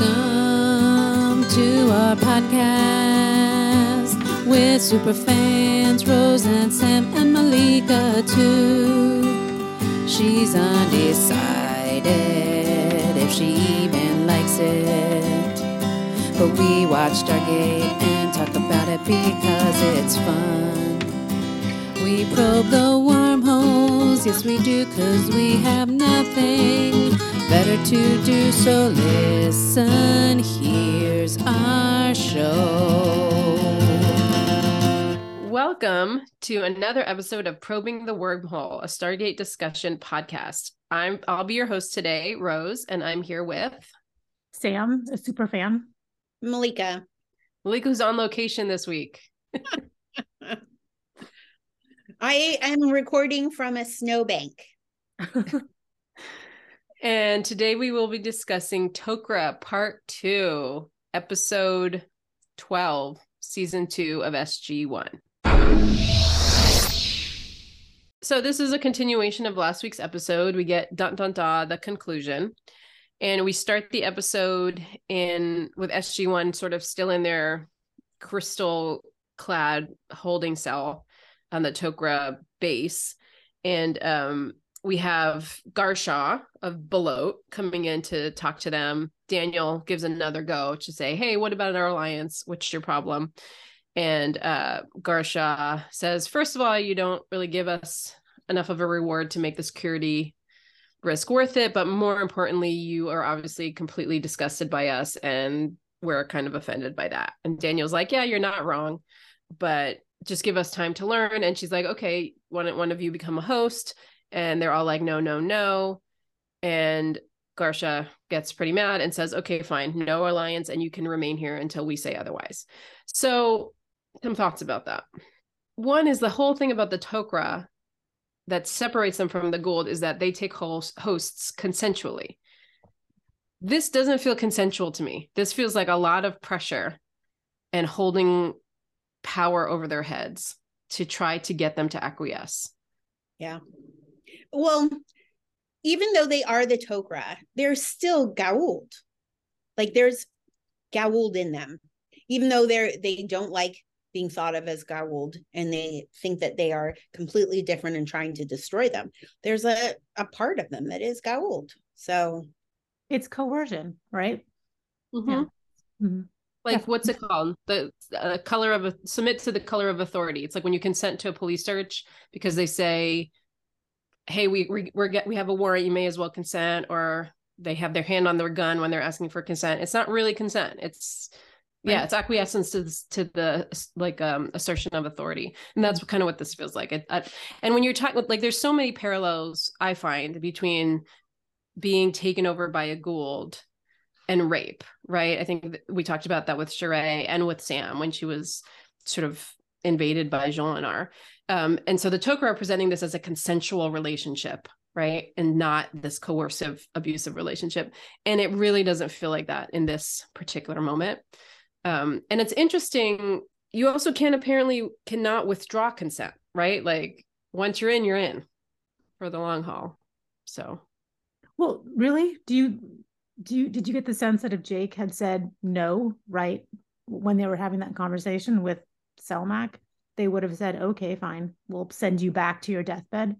Welcome to our podcast with super fans Rose and Sam and Malika too. She's undecided if she even likes it. But we watch Stargate and talk about it because it's fun. We probe the wormholes, yes we do, cause we have nothing better to do. So listen, here's our show. Welcome to another episode of Probing the Wormhole, a Stargate discussion podcast. I'm I'll be your host today, Rose, and I'm here with Sam, a super fan. Malika. Malika, who's on location this week. I am recording from a snowbank. And today we will be discussing Tok'ra Part 2, Episode 12, Season 2 of SG1. So this is a continuation of last week's episode. We get dun dun da the conclusion. And we start the episode in with SG1 sort of still in their crystal clad holding cell on the Tok'ra base. And um we have Garshaw of Belote coming in to talk to them. Daniel gives another go to say, Hey, what about our alliance? What's your problem? And uh, Garshaw says, First of all, you don't really give us enough of a reward to make the security risk worth it. But more importantly, you are obviously completely disgusted by us and we're kind of offended by that. And Daniel's like, Yeah, you're not wrong, but just give us time to learn. And she's like, Okay, why don't one of you become a host? and they're all like no no no. And garshaw gets pretty mad and says okay fine. No alliance and you can remain here until we say otherwise. So some thoughts about that. One is the whole thing about the tok'ra that separates them from the Goa'uld is that they take hosts consensually. This doesn't feel consensual to me. This feels like a lot of pressure and holding power over their heads to try to get them to acquiesce Yeah. Well, even though they are the Tok'ra, they're still Goa'uld. Like there's Goa'uld in them. Even though they're they don't like being thought of as Goa'uld and they think that they are completely different and trying to destroy them. There's a, a part of them that is Goa'uld. So It's coercion, right? Mhm. Mhm. Like what's it called? The uh, color of a submit to the color of authority. It's like when you consent to a police search because they say hey we we we're get, we have a warrant. You may as well consent or they have their hand on their gun when they're asking for consent. It's not really consent. It's yeah it's acquiescence to this, to the like um assertion of authority. And that's kind of what this feels like. It, I, and when you're talking like there's so many parallels i find between being taken over by a Goa'uld and rape, right? I think th- we talked about that with Sha're and with Sam when she was sort of invaded by Jolinar. Um, and so the Tok'ra are presenting this as a consensual relationship, right? And not this coercive, abusive relationship. And it really doesn't feel like that in this particular moment. Um, and it's interesting. You also can apparently cannot withdraw consent, right? Like once you're in, you're in for the long haul. So Well, really? Do you do you did you get the sense that if Jake had said no, right, when they were having that conversation with Selmak, they would have said, "Okay, fine, we'll send you back to your deathbed."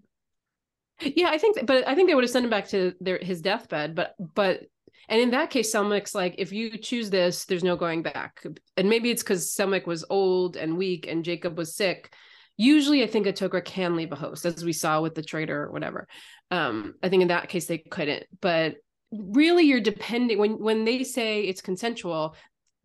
Yeah, I think, but I think they would have sent him back to their his deathbed. But but and in that case, Selmak's like, if you choose this, there's no going back. And maybe it's because Selmak was old and weak, and Jacob was sick. Usually, I think a Tok'ra can leave a host, as we saw with the traitor or whatever. Um, I think in that case they couldn't. But really, you're depending when when they say it's consensual.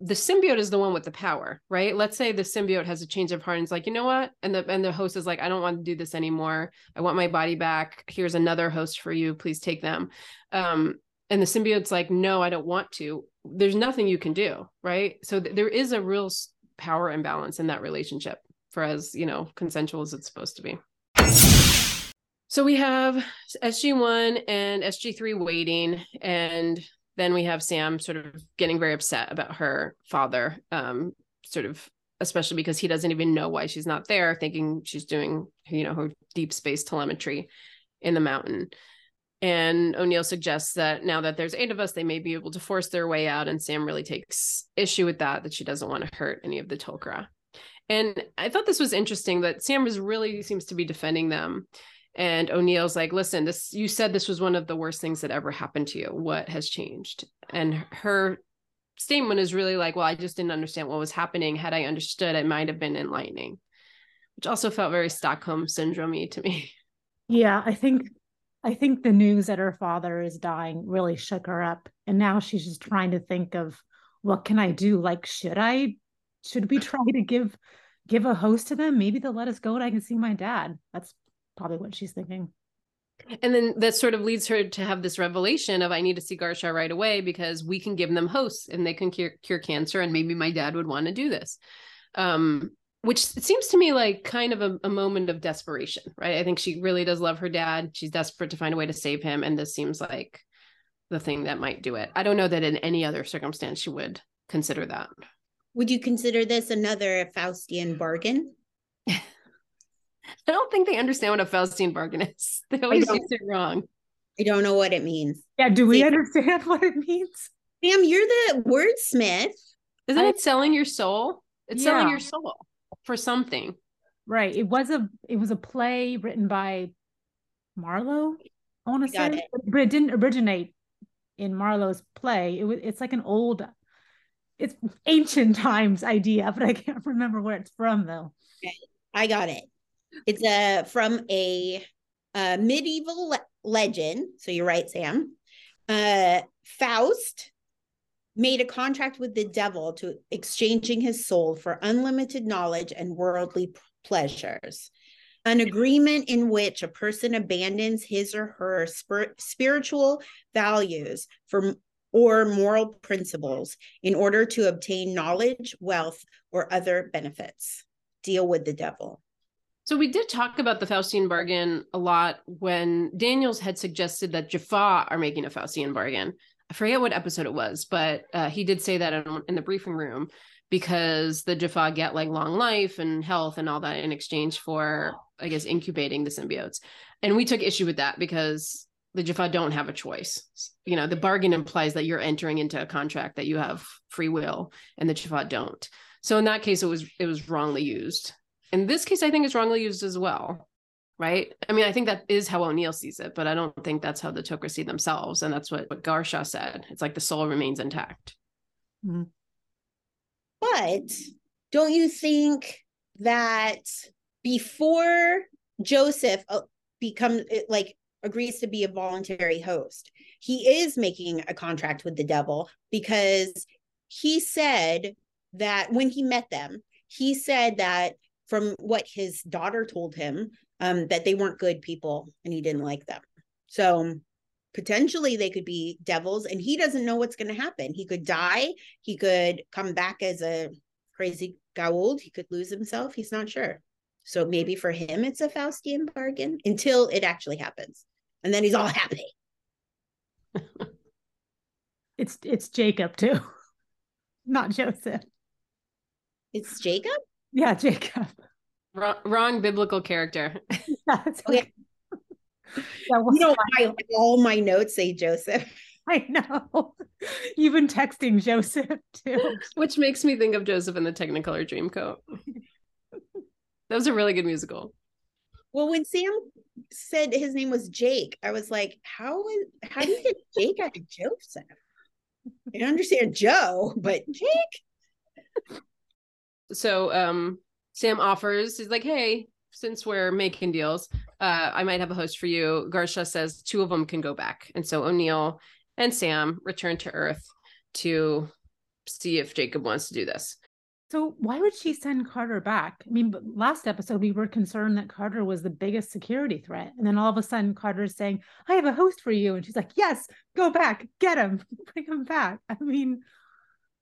The symbiote is the one with the power, right? Let's say the symbiote has a change of heart and it's like, you know what? And the and the host is like, I don't want to do this anymore. I want my body back. Here's another host for you. Please take them. Um, and the symbiote's like, no, I don't want to. There's nothing you can do, right? So th- there is a real power imbalance in that relationship for as you know consensual as it's supposed to be. So we have SG1 and SG3 waiting, and then we have Sam sort of getting very upset about her father, um, sort of especially because he doesn't even know why she's not there, thinking she's doing, you know, her deep space telemetry in the mountain. And O'Neill suggests that now that there's eight of us, they may be able to force their way out. And Sam really takes issue with that, that she doesn't want to hurt any of the Tok'ra. And I thought this was interesting that Sam is really seems to be defending them. And O'Neill's like, listen, this you said this was one of the worst things that ever happened to you. What has changed? And her statement is really like, well, I just didn't understand what was happening. Had I understood, it might have been enlightening, which also felt very Stockholm syndrome to me. Yeah, I think I think the news that her father is dying really shook her up. And now she's just trying to think of what can I do? Like, should I should we try to give give a host to them? Maybe they'll let us go and I can see my dad. That's probably what she's thinking. And then that sort of leads her to have this revelation of I need to see Garshaw right away because we can give them hosts and they can cure, cure cancer and maybe my dad would want to do this. Um, which seems to me like kind of a, a, moment of desperation, right? I think she really does love her dad. She's desperate to find a way to save him. And this seems like the thing that might do it. I don't know that in any other circumstance she would consider that. Would you consider this another Faustian bargain? I don't think they understand what a Faustian bargain is. They always use it wrong. I don't know what it means. Yeah, do we understand what it means? Sam, you're the wordsmith. Isn't I, it selling your soul? It's yeah. selling your soul for something. Right. It was a it was a play written by Marlowe. I want to say, it. but it didn't originate in Marlowe's play. It was it's like an old, it's ancient times idea, but I can't remember where it's from though. Okay. I got it. It's a from a, a medieval le- legend. So you're right, Sam. Uh, Faust made a contract with the devil to exchanging his soul for unlimited knowledge and worldly pleasures an agreement in which a person abandons his or her spir- spiritual values for or moral principles in order to obtain knowledge, wealth, or other benefits. Deal with the devil. So we did talk about the Faustian bargain a lot when Daniels had suggested that Jaffa are making a Faustian bargain. I forget what episode it was, but uh, he did say that in, in, the briefing room because the Jaffa get like long life and health and all that in exchange for, I guess, incubating the symbiotes. And we took issue with that because the Jaffa don't have a choice. You know, the bargain implies that you're entering into a contract that you have free will, and the Jaffa don't. So in that case, it was it was wrongly used. In this case, I think it's wrongly used as well right? I mean, I think that is how O'Neill sees it, but I don't think that's how the Tok'ra see themselves. And that's what, what Garshaw said. It's like the soul remains intact. Mm-hmm. But don't you think that before Joseph uh, becomes like agrees to be a voluntary host, he is making a contract with the devil because he said that when he met them, he said that from what his daughter told him um, that they weren't good people and he didn't like them. So potentially they could be devils and he doesn't know what's going to happen. He could die, he could come back as a crazy Goa'uld, he could lose himself, he's not sure. So maybe for him it's a Faustian bargain until it actually happens. And then he's all happy. it's it's Jacob too. Not Joseph. It's Jacob? Yeah, Jacob. Wrong, wrong biblical character. Yeah, okay. yeah, you know, I, all my notes say Joseph. I know. You've been texting Joseph too. Which makes me think of Joseph in the Technicolor Dreamcoat. that was a really good musical. Well, when Sam said his name was Jake, I was like, how is how do you get Jake out of Joseph? I understand Joe, but Jake. So um Sam offers, he's like, hey, since we're making deals, uh, I might have a host for you. Garshaw says two of them can go back. And so O'Neill and Sam return to Earth to see if Jacob wants to do this. So why would she send Carter back? I mean, last episode we were concerned that Carter was the biggest security threat, and then all of a sudden Carter's saying, "I have a host for you," and she's like, "Yes, go back, get him, bring him back." I mean,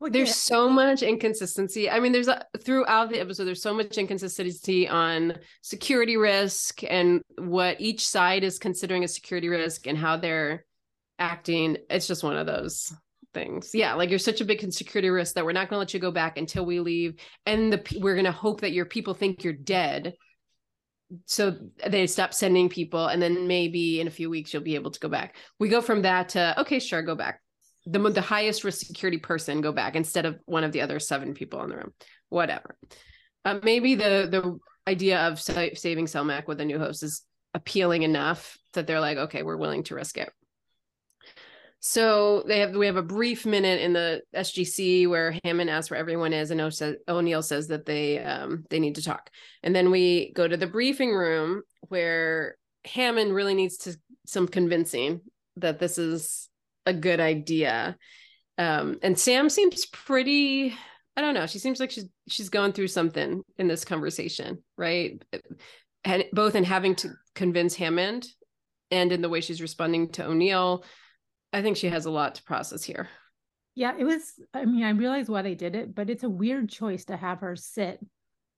there's so much inconsistency. I mean, there's a, throughout the episode, there's so much inconsistency on security risk and what each side is considering a security risk and how they're acting. It's just one of those things. Yeah, like you're such a big security risk that we're not going to let you go back until we leave, and the we're going to hope that your people think you're dead. so they stop sending people and then maybe in a few weeks you'll be able to go back we go from that to okay sure go back the the highest risk security person go back instead of one of the other seven people in the room. Whatever. Uh, maybe the the idea of sa- saving Selmak with a new host is appealing enough that they're like okay we're willing to risk it. So they have we have a brief minute in the SGC where Hammond asks where everyone is, and O'Neill says that they um, they need to talk. And then we go to the briefing room where Hammond really needs to some convincing that this is a good idea. Um, and Sam seems pretty. I don't know. She seems like she's she's going through something in this conversation, right? And both in having to convince Hammond and in the way she's responding to O'Neill I think she has a lot to process here. Yeah, it was. I mean, I realize why they did it, but it's a weird choice to have her sit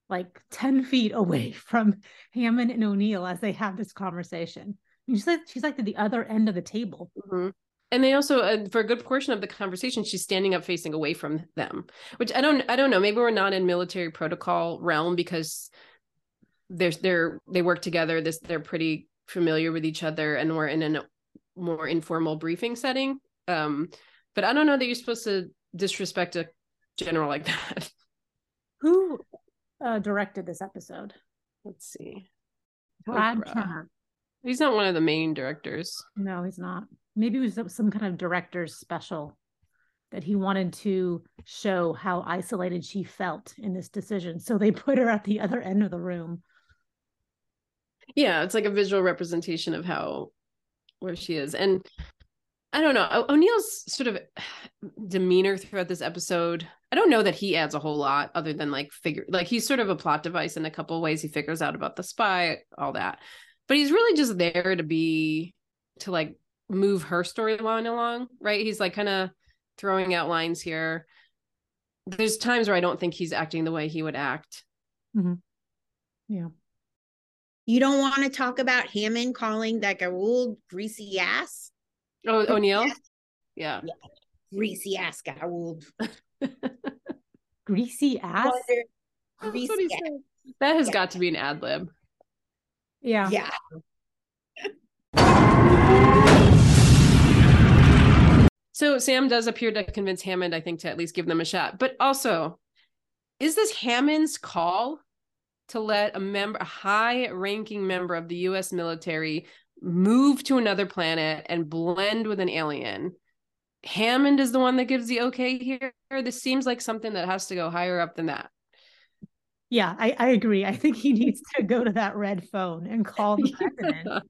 like 10 feet away from Hammond and O'Neill as they have this conversation. I mean, she's like, she's like at the other end of the table. Mm-hmm. And they also, uh, for a good portion of the conversation, she's standing up facing away from them, which I don't, I don't know. Maybe we're not in military protocol realm because they're, they're, they work together. This, they're pretty familiar with each other and we're in a more informal briefing setting. Um, but I don't know that you're supposed to disrespect a general like that. Who uh, directed this episode? Let's see. Brad Turner. He's not one of the main directors. No, he's not. Maybe it was some kind of director's special that he wanted to show how isolated she felt in this decision. So they put her at the other end of the room. Yeah, it's like a visual representation of how where she is. And I don't know. O'Neill's sort of demeanor throughout this episode. I don't know that he adds a whole lot other than like figure like he's sort of a plot device in a couple ways. He figures out about the spy, all that. But he's really just there to be to like move her storyline along, right? He's like kind of throwing out lines here. There's times where I don't think he's acting the way he would act. Mm-hmm. Yeah. You don't want to talk about Hammond calling that Goa'uld greasy ass? Oh, O'Neill? Yeah. yeah. Greasy ass Goa'uld. greasy ass? Greasy ass. That has yeah. got to be an ad lib. Yeah. Yeah. So Sam does appear to convince Hammond, I think, to at least give them a shot. But also, is this Hammond's call to let a member, a high ranking member of the US military move to another planet and blend with an alien. Hammond is the one that gives the okay here. This seems like something that has to go higher up than that. Yeah, I, I agree. I think he needs to go to that red phone and call the president.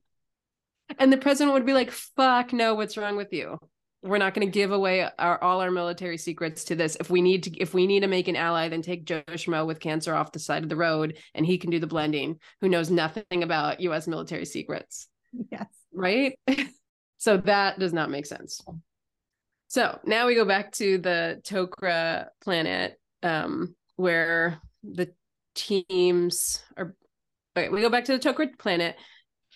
and the president would be like, fuck no, what's wrong with you? We're not going to give away our all our military secrets to this. If we need to, if we need to make an ally, then take Joe Schmo with cancer off the side of the road, and he can do the blending. Who knows nothing about U.S. military secrets? Yes, right. so that does not make sense. So now we go back to the Tok'ra planet, um, where the teams are. Okay, we go back to the Tok'ra planet.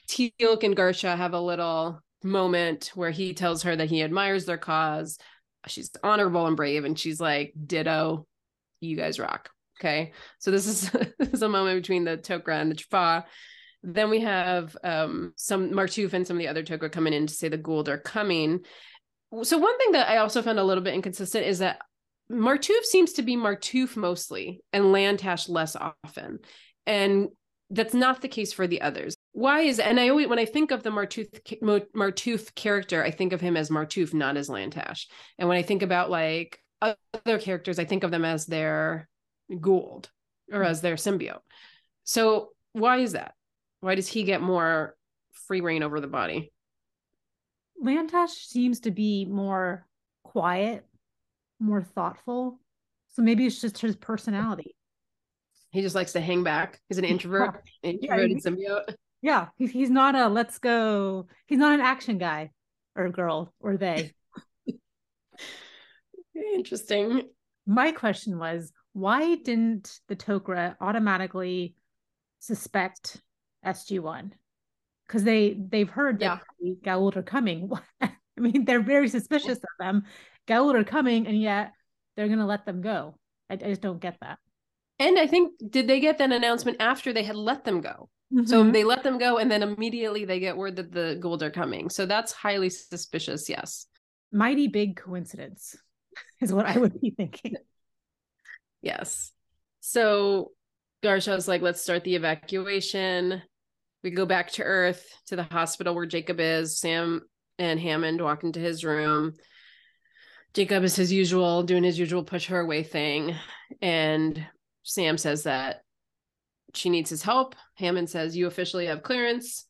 Teal'c and Garshaw have a little moment where he tells her that he admires their cause. She's honorable and brave, and she's like, "Ditto, you guys rock." Okay, so this is this is a moment between the Tok'ra and the Jaffa. Then we have um, some Martouf and some of the other Tok'ra coming in to say the Goa'uld are coming. So one thing that I also found a little bit inconsistent is that Martouf seems to be Martouf mostly and Lantash less often. And that's not the case for the others why is and i always when i think of the martouf martouf character i think of him as martouf not as lantash and when i think about like other characters i think of them as their Goa'uld or as their symbiote so why is that why does he get more free reign over the body lantash seems to be more quiet more thoughtful so maybe it's just his personality he just likes to hang back. He's an introvert, yeah. introverted yeah, symbiote. Yeah, he's he's not a let's go. He's not an action guy or girl or they. Interesting. My question was, why didn't the Tok'ra automatically suspect SG One? Because they they've heard that yeah. Goa'uld are coming. I mean, they're very suspicious of them. Goa'uld are coming, and yet they're gonna let them go. I, I just don't get that And I think did they get that announcement after they had let them go? So Mhm. they let them go, and then immediately they get word that the Goa'uld are coming. So that's highly suspicious. Yes. mighty big coincidence is what I would be thinking. Yes. So Garshaw's like, let's start the evacuation. We go back to Earth to the hospital where Jacob is. Sam and Hammond walk into his room. Jacob is his usual, doing his usual push her away thing. And Sam says that she needs his help. Hammond says, You officially have clearance.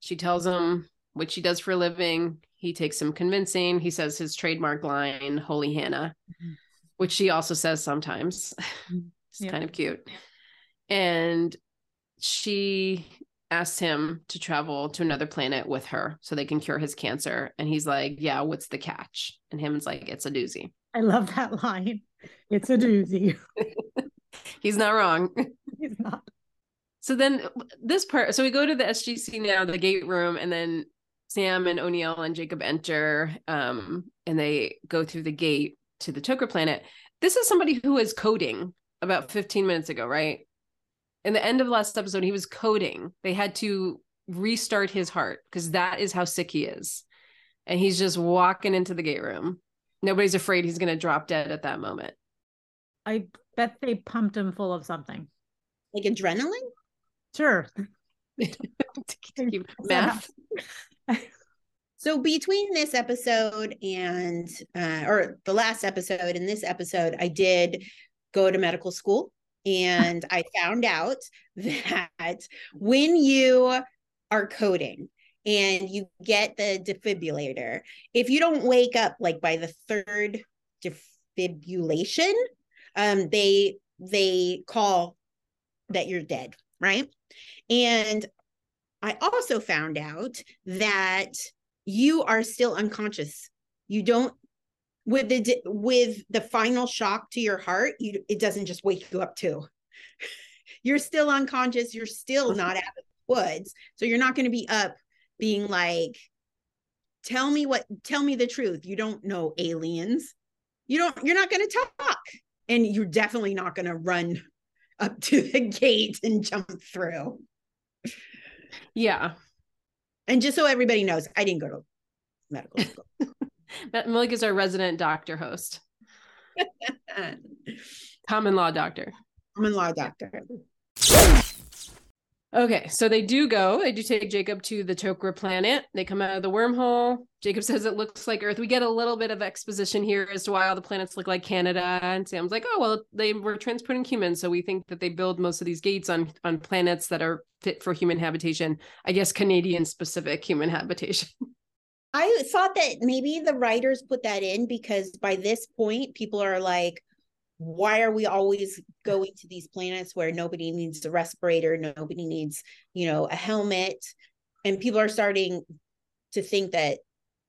She tells him what she does for a living. He takes some convincing. He says his trademark line, Holy Hannah, Mhm. which she also says sometimes. Mhm. it's kind of cute. And she asks him to travel to another planet with her so they can cure his cancer. And he's like, Yeah, what's the catch? And Hammond's like, It's a doozy. I love that line. It's a doozy. He's not wrong. It's not. So then this part, so we go to the SGC now, the gate room, and then Sam and O'Neill and Jacob enter, um, and they go through the gate to the Tok'ra planet. This is somebody who was coding about 15 minutes ago, right? In the end of last episode, he was coding. They had to restart his heart because that is how sick he is. And he's just walking into the gate room. Nobody's afraid he's going to drop dead at that moment. I bet they pumped him full of something. Like adrenaline? Sure. Keep math. So between this episode and uh, or the last episode and this episode, I did go to medical school and I found out that when you are coding and you get the defibrillator, if you don't wake up like by the third defibrillation, um, they they call that you're dead, right? And I also found out that you are still unconscious. You don't with the with the final shock to your heart, you it doesn't just wake you up too. You're still unconscious, you're still not out of the woods. So you're not going to be up being like tell me what tell me the truth. You don't know aliens. You don't you're not going to talk. And you're definitely not going to run up to the gate and jump through. Yeah. And just so everybody knows, I didn't go to medical school. Malik is our resident doctor host, common law doctor. Common law doctor. Okay, so they do go. They do take Jacob to the Tok'ra planet. They come out of the wormhole. Jacob says it looks like Earth. We get a little bit of exposition here as to why all the planets look like Canada. And Sam's like, "Oh well, they were transporting humans, so we think that they build most of these gates on on planets that are fit for human habitation. I guess Canadian specific human habitation." I thought that maybe the writers put that in because by this point, people are like, why are we always going to these planets where nobody needs a respirator, nobody needs, you know, a helmet? And people are starting to think that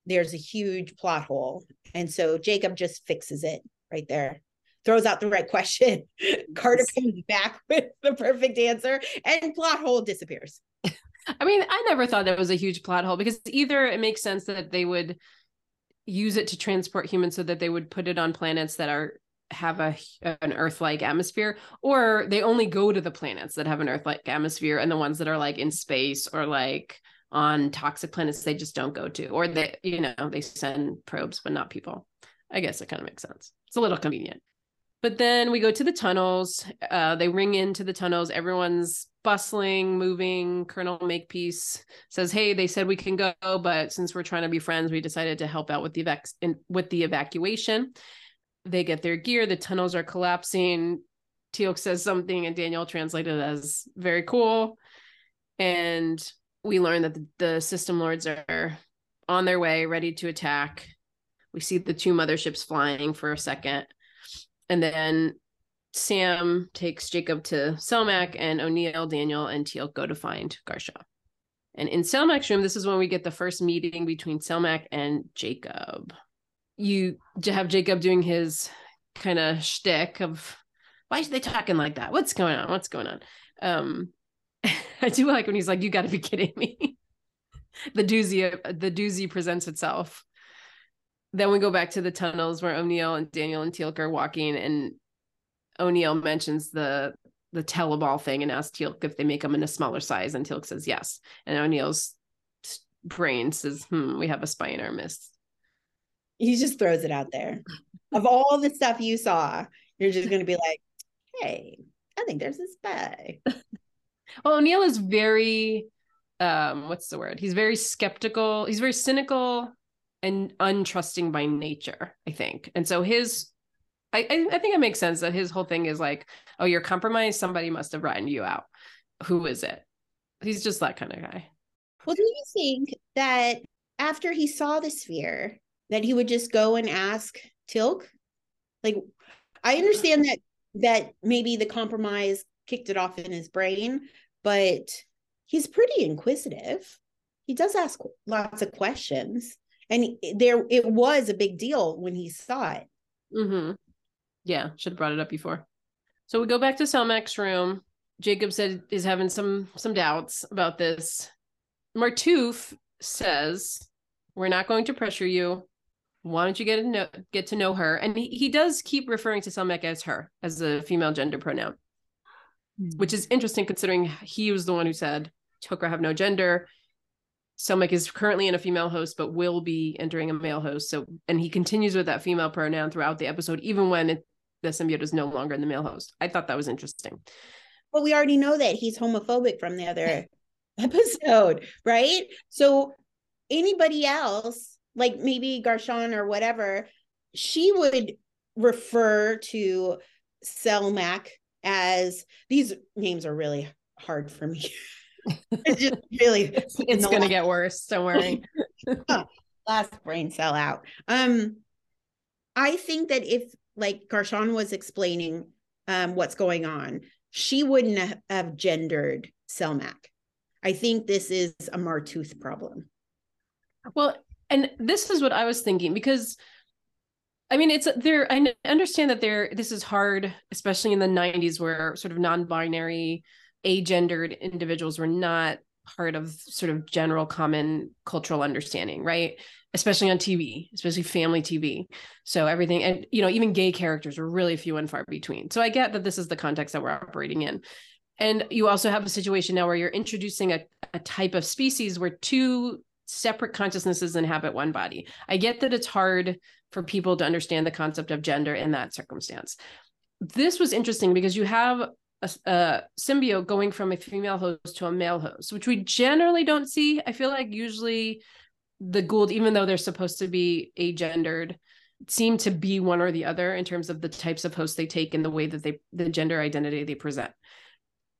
there's a huge plot hole. And so Jacob just fixes it right there, throws out the right question. Carter comes back with the perfect answer, and plot hole disappears. I mean, I never thought that was a huge plot hole because either it makes sense that they would use it to transport humans so that they would put it on planets that are have a an earth-like atmosphere or they only go to the planets that have an earth-like atmosphere and the ones that are like in space or like on toxic planets they just don't go to or they you know they send probes but not people. I guess it kind of makes sense. It's a little convenient. But then we go to the tunnels. Uh, they ring into the tunnels. Everyone's bustling moving. Colonel makepeace says hey they said we can go but since we're trying to be friends we decided to help out with the evac- in, with the evacuation they get their gear the tunnels are collapsing. Teal'c says something and daniel translated as very cool. And we learn that the, the system lords are on their way ready to attack. We see the two motherships flying for a second. And then sam takes jacob to selmak and o'neill daniel and teal'c go to find garshaw. And in selmak's room this is when we get the first meeting between selmak and jacob you have jacob doing his kind of shtick of why are they talking like that? What's going on? What's going on? Um i do like when he's like you got to be kidding me. The doozy the doozy presents itself. Then we go back to the tunnels where O'Neill and Daniel and Teal'c are walking, and O'Neill mentions the the teleball thing and asks Teal'c if they make them in a smaller size, and Teal'c says yes. And O'Neill's brain says, "Hmm, we have a spy in our midst." He just throws it out there. of all the stuff you saw, you're just going to be like, "Hey, I think there's a spy." well, O'Neill is very, um, what's the word? He's very skeptical. He's very cynical and untrusting by nature. I think, and so his I, I think it makes sense that his whole thing is like, oh, you're compromised. Somebody must have ratted you out. Who is it? He's just that kind of guy. Well, do you think that after he saw the sphere, that he would just go and ask Teal'c? Like, I understand that that maybe the compromise kicked it off in his brain, but he's pretty inquisitive. He does ask lots of questions, and there it was a big deal when he saw it. Mm-hmm. Yeah, should have brought it up before. So we go back to Selmak's room. Jacob said is having some some doubts about this. Martouf says, "We're not going to pressure you. Why don't you get to know get to know her?" And he, he does keep referring to Selmak as her, as a female gender pronoun, mm. which is interesting considering he was the one who said Tok'ra have no gender. Selmak is currently in a female host, but will be entering a male host. So, and he continues with that female pronoun throughout the episode, even when it, the symbiote is no longer in the male host. I thought that was interesting. Well, we already know that he's homophobic from the other episode, right? So, anybody else, like maybe Garshon or whatever, she would refer to Selmak as these names are really hard for me. it's just really it's gonna last, get worse don't worry. Last brain cell out. Um i think that if like Garshon was explaining um what's going on she wouldn't have gendered selmak i think this is a Martouf problem. Well and this is what i was thinking because I mean, it's there. I understand that there. This is hard, especially in the '90s, where sort of non-binary agendered individuals were not part of sort of general common cultural understanding, right? Especially on TV, especially family TV. So everything, and you know, even gay characters were really few and far between. So I get that this is the context that we're operating in. And you also have a situation now where you're introducing a, a type of species where two separate consciousnesses inhabit one body. I get that it's hard for people to understand the concept of gender in that circumstance. This was interesting because you have a, a, symbiote going from a female host to a male host, which we generally don't see. I feel like usually the Goa'uld, even though they're supposed to be agendered, seem to be one or the other in terms of the types of hosts they take and the way that they the gender identity they present.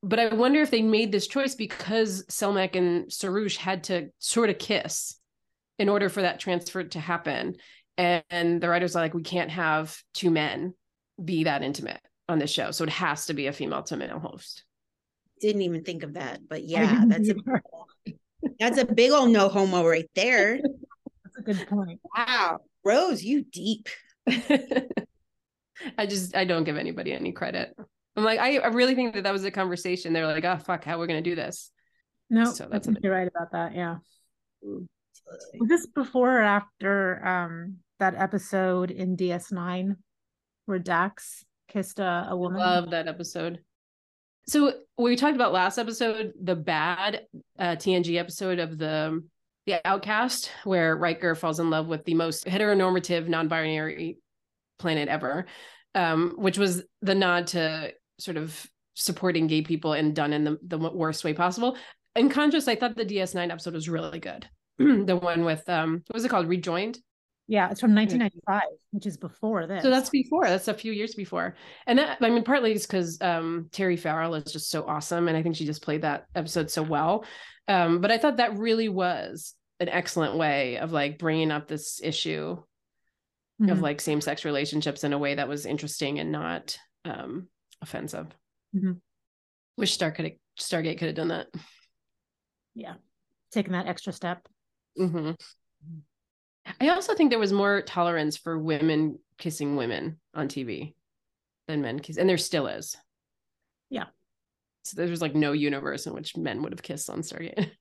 But I wonder if they made this choice because Selmak and Saroosh had to sort of kiss in order for that transfer to happen. And, and the writers are like, we can't have two men be that intimate on this show. So it has to be a female to male host. Didn't even think of that, but yeah, that's a that's a big old no homo right there. That's a good point. Wow, Rose, you deep. I just I don't give anybody any credit. I'm like I, I really think that that was a conversation. They're like, oh fuck, how we're gonna do this? No, so that's I think you're right about that. Yeah. Mm. Was this before or after um that episode in DS9 where Dax kissed a, a woman. Love that episode. So we talked about last episode, the bad uh, TNG episode of the the Outcast, where Riker falls in love with the most heteronormative, non-binary planet ever, um, which was the nod to sort of supporting gay people and done in the, the worst way possible. In contrast, I thought the DS9 episode was really good. the one with um, what was it called? Rejoined. Yeah, it's from 1995, which is before this. So that's before. That's a few years before. And that, I mean, partly it's because um, Terry Farrell is just so awesome, and I think she just played that episode so well. Um, but I thought that really was an excellent way of like bringing up this issue mm-hmm. of like same sex relationships in a way that was interesting and not um, offensive. Mm-hmm. Wish Star could have Stargate could have done that. Yeah, taking that extra step. Mm-hmm. I also think there was more tolerance for women kissing women on TV than men kiss, and there still is. Yeah. So there was like no universe in which men would have kissed on Stargate.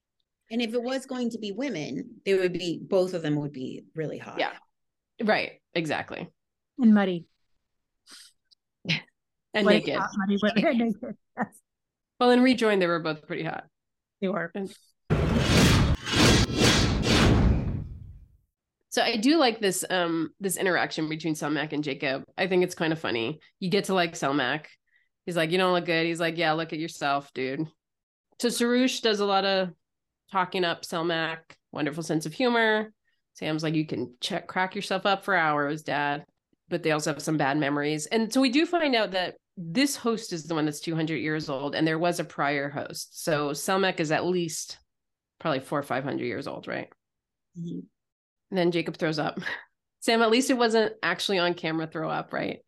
And if it was going to be women, they would be both of them would be really hot. Yeah. Right. Exactly. And muddy. And What a naked. hot muddy women naked. Yes, Well, in rejoin, they were both pretty hot. they were. So I do like this um this interaction between Selmak and Jacob. I think it's kind of funny. You get to like Selmak. He's like, you don't look good. He's like, yeah, look at yourself, dude. So Saroosh does a lot of talking up Selmak, wonderful sense of humor. Sam's like, you can check crack yourself up for hours, dad. But they also have some bad memories. And so we do find out that this host is the one that's 200 years old, and there was a prior host. So Selmak is at least probably four or 500 years old, right? Mhm. And then Jacob throws up. Sam, at least it wasn't actually on camera throw up, right?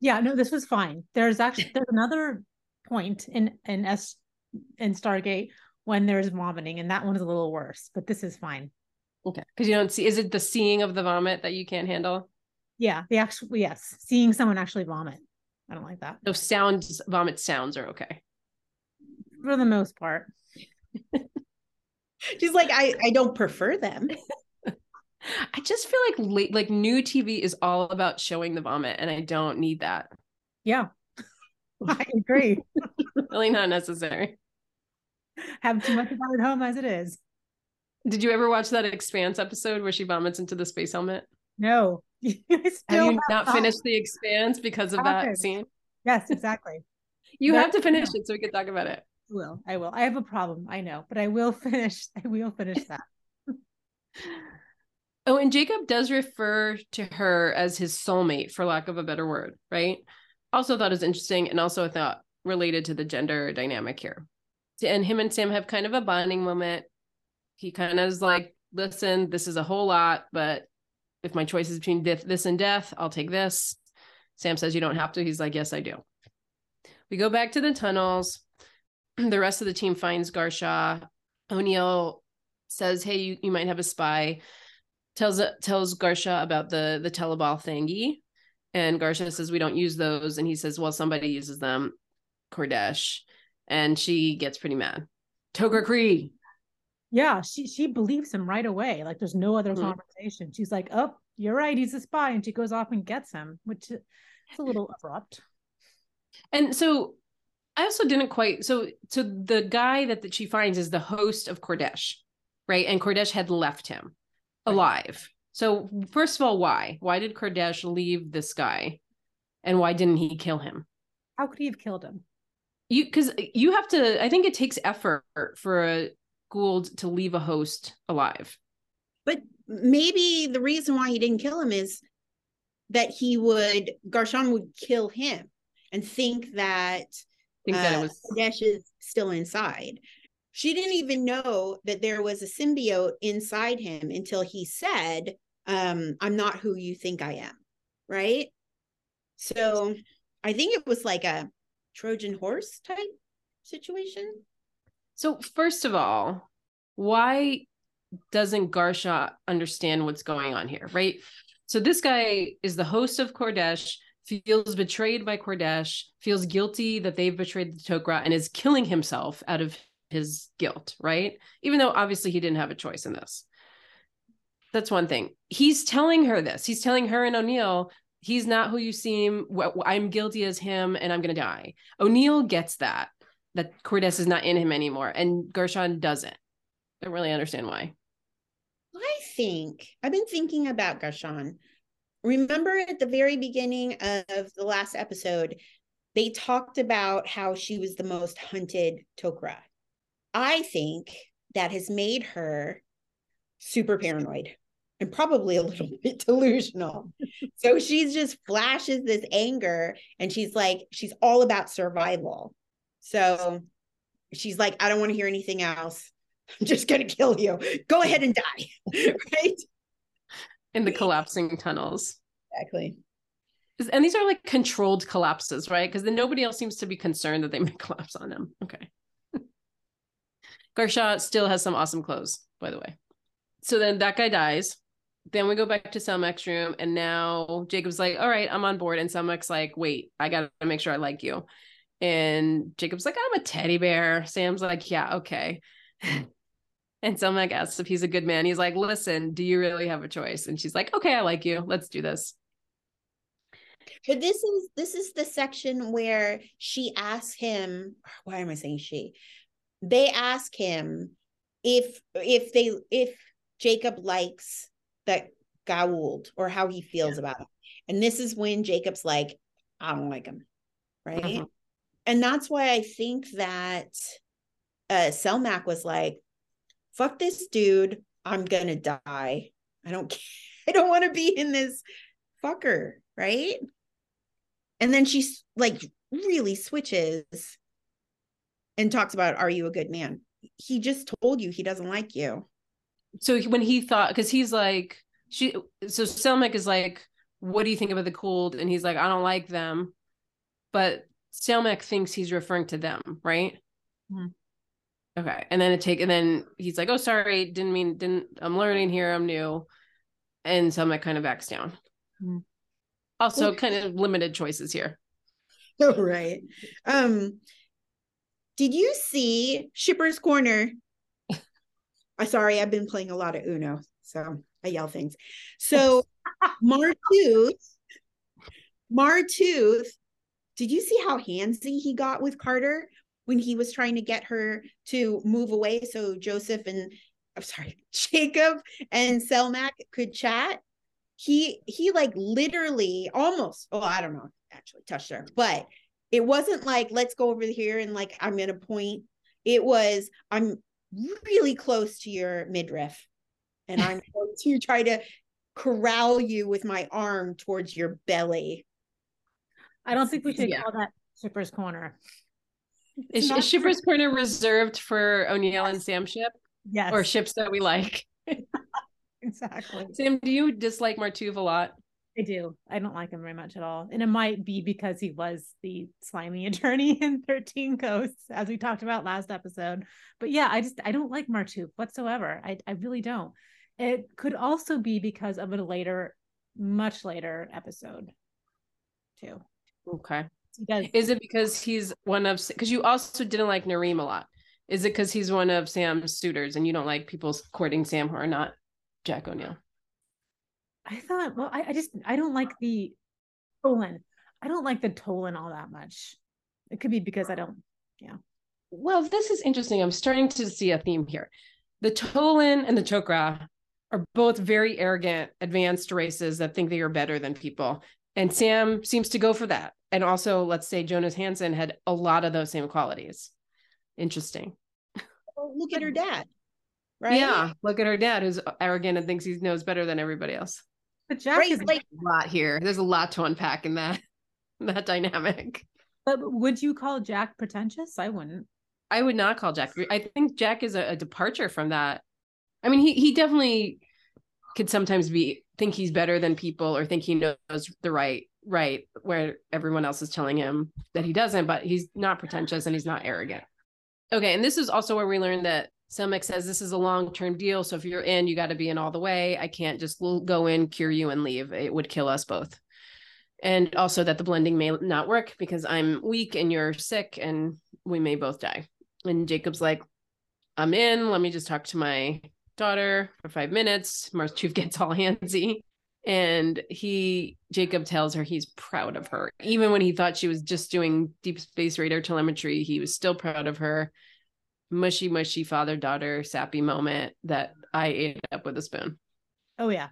Yeah, no, this was fine. There's actually there's another point in in S in Stargate when there's vomiting, and that one is a little worse, but this is fine. Okay. Because you don't see, is it the seeing of the vomit that you can't handle? Yeah, the actual yes, seeing someone actually vomit. I don't like that So sounds, vomit sounds are okay. for the most part. She's like, I, I don't prefer them. I just feel like late, like new TV is all about showing the vomit, and I don't need that. Yeah, I agree. Really not necessary. Have too much of that at home as it is. Did you ever watch that Expanse episode where she vomits into the space helmet? No, I Have you not finished the Expanse because of that scene? Yes, exactly. You have to finish it so we can talk about it. I will. I will. I have a problem. I know, but I will finish. I will finish that. Oh, and Jacob does refer to her as his soulmate, for lack of a better word, right? Also thought is interesting and also I thought related to the gender dynamic here. And him and Sam have kind of a bonding moment. He kind of is like, listen, this is a whole lot, but if my choice is between this, and death, I'll take this. Sam says, you don't have to. He's like, yes, I do. We go back to the tunnels. The rest of the team finds Garshaw. O'Neill says, hey, you, you might have a spy tells tells Garshaw about the the teleball thingy, and Garshaw says we don't use those, and he says, well, somebody uses them, Cordesh, and she gets pretty mad. Toga Cree, Yeah, she she believes him right away. Like there's no other Mhm. conversation. She's like, "Oh, you're right. He's a spy," and she goes off and gets him, which is a little abrupt. and so I also didn't quite so so the guy that, that she finds is the host of Cordesh, right? And Cordesh had left him Right. alive. So first of all, why? Why did Cordesh leave this guy, and why didn't he kill him? How could he have killed him? you because you have to i think it takes effort for a goa'uld to leave a host alive But maybe the reason why he didn't kill him is that he would Garshan would kill him and think that think that uh, it was Cordesh is still inside. She didn't even know that there was a symbiote inside him until he said, um, I'm not who you think I am. Right. So I think it was like a Trojan horse type situation. So first of all why doesn't garshaw understand what's going on here right? So this guy is the host of cordesh feels betrayed by cordesh feels guilty that they've betrayed the tok'ra and is killing himself out of his guilt right? Even though obviously he didn't have a choice in this. That's one thing. He's telling her this. He's telling her and o'neill he's not who you seem. I'm guilty as him and i'm gonna die. O'neill gets that that cordesh is not in him anymore and gershon doesn't I don't really understand why I think I've been thinking about Gershon. Remember at the very beginning of the last episode, they talked about how she was the most hunted Tok'ra. I think that has made her super paranoid and probably a little bit delusional. so she's just flashes this anger and she's like, she's all about survival. So she's like, I don't want to hear anything else. I'm just going to kill you. Go ahead and die. right? in the collapsing tunnels Exactly. and these are like controlled collapses right because then nobody else seems to be concerned that they might collapse on them. okay garshaw still has some awesome clothes by the way so then that guy dies then we go back to Selmak's room and now Jacob's like, all right, I'm on board. And Selmak's like, wait, I gotta make sure I like you. And Jacob's like, I'm a teddy bear. Sam's like, yeah, okay. and Selmak asks if he's a good man. He's like, listen, do you really have a choice? And she's like, okay, I like you. Let's do this. But this is this is the section where she asks him, why am I saying she? They ask him if if they if Jacob likes that Goa'uld or how he feels yeah. about him. And this is when Jacob's like, I don't like him. Right. Uh-huh. And that's why I think that uh Selmak was like, fuck this dude. I'm gonna die. I don't I don't want to be in this fucker, right? And then she's like really switches and talks about are you a good man? He just told you he doesn't like you. So when he thought because he's like she so Selmak is like, what do you think about the Goa'uld? And he's like, I don't like them. But Selmak thinks he's referring to them, right? Mm-hmm. Okay. And then it take and then he's like, Oh, sorry, didn't mean didn't I'm learning here, I'm new. And Selmak kind of backs down. Mm-hmm. Also, kind of limited choices here. Oh, right. Um, did you see Shipper's Corner? I'm sorry, I've been playing a lot of Uno, so I yell things. So Martouf, Martouf, did you see how handsy he got with Carter when he was trying to get her to move away so Joseph and I'm sorry, Jacob and Selmak could chat? He he like literally almost, oh, I don't know, actually touched her, but it wasn't like let's go over here and like I'm gonna point. It was I'm really close to your midriff and I'm going to try to corral you with my arm towards your belly. I don't think we should yeah. call that Shipper's Corner. Is, is Shipper's Corner reserved for O'Neill yes. and Sam ship? Yes. Or ships that we like? exactly. Sam, do you dislike Martouf a lot? I do. I don't like him very much at all. And it might be because he was the slimy attorney in 13 Ghosts, as we talked about last episode. But yeah, I just I don't like Martouf whatsoever. I, I really don't. It could also be because of a later, much later episode, too. Okay. Is it because he's one of because you also didn't like Narim a lot? Is it because he's one of Sam's suitors and you don't like people courting Sam who are not Jack O'Neill? I thought, well, I, I just I don't like the Tollan. I don't like the Tollan all that much. It could be because I don't, yeah. Well, this is interesting. I'm starting to see a theme here. The Tollan and the Tok'ra are both very arrogant, advanced races that think they are better than people. And Sam seems to go for that. And also, let's say Jonas Hanson had a lot of those same qualities. Interesting. Well, look at her dad. Right? Yeah. Look at her dad who's arrogant and thinks he knows better than everybody else. But Jack right, is like a lot here. There's a lot to unpack in that that dynamic. But would you call Jack pretentious? I wouldn't. I would not call Jack. I think Jack is a, a departure from that. I mean, he he definitely could sometimes be think he's better than people or think he knows the right right where everyone else is telling him that he doesn't. But he's not pretentious and he's not arrogant. Okay, and this is also where we learned that Selmak says this is a long term deal. So if you're in, you got to be in all the way. I can't just go in, cure you, and leave. It would kill us both. And also that the blending may not work because I'm weak and you're sick and we may both die. And Jacob's like, I'm in. Let me just talk to my daughter for five minutes. Martouf gets all handsy. And he, Jacob tells her he's proud of her. Even when he thought she was just doing deep space radar telemetry, he was still proud of her mushy mushy father daughter sappy moment that I ate up with a spoon. Oh yeah.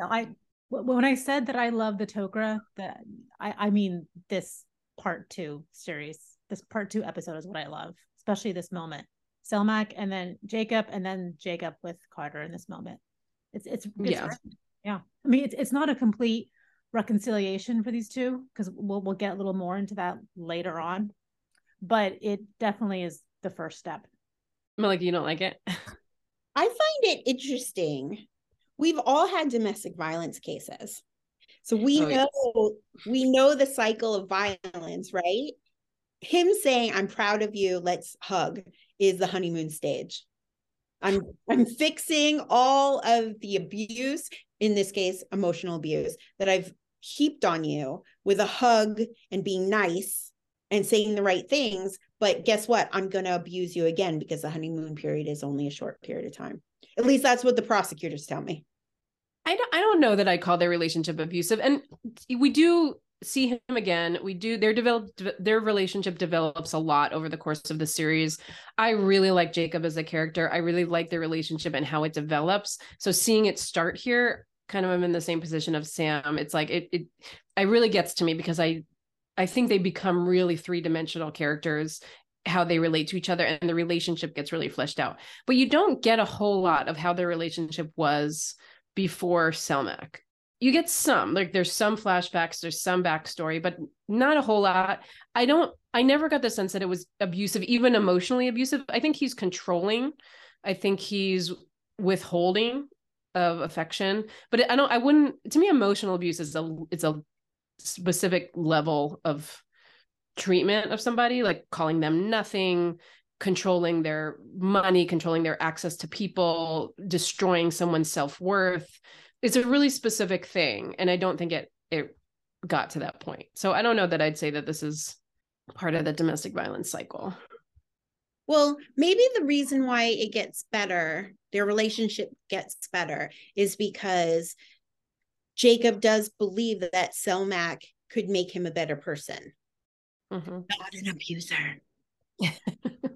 I when I said that I love the Tok'ra, that I I mean this part two series. This part two episode is what I love, especially this moment. Selmak and then Jacob and then Jacob with Carter in this moment. It's it's, it's yeah. yeah. I mean it's it's not a complete reconciliation for these two because we'll we'll get a little more into that later on. But it definitely is the first step. Malika, you don't like it? I find it interesting. We've all had domestic violence cases. So we oh, know yes. we know the cycle of violence, right? Him saying, I'm proud of you, let's hug, is the honeymoon stage. I'm I'm fixing all of the abuse, in this case, emotional abuse, that I've heaped on you with a hug and being nice and saying the right things. But guess what? I'm going to abuse you again because the honeymoon period is only a short period of time. At least that's what the prosecutors tell me. I don't, I don't know that I call their relationship abusive. And we do see him again. We do their developed their relationship develops a lot over the course of the series. I really like Jacob as a character. I really like their relationship and how it develops. So seeing it start here, kind of I'm in the same position of Sam. It's like it it it really gets to me because I I think they become really three-dimensional characters how they relate to each other and the relationship gets really fleshed out. But you don't get a whole lot of how their relationship was before Selmak you get some like there's some flashbacks there's some backstory but not a whole lot. I don't i never got the sense that it was abusive even emotionally abusive. I think he's controlling. I think he's withholding of affection but i don't i wouldn't to me emotional abuse is a it's a specific level of treatment of somebody like calling them nothing controlling their money controlling their access to people destroying someone's self-worth it's a really specific thing and i don't think it it got to that point. So i don't know that i'd say that this is part of the domestic violence cycle. Well maybe the reason why it gets better their relationship gets better is because jacob does believe that selmak could make him a better person. Mm-hmm. not an abuser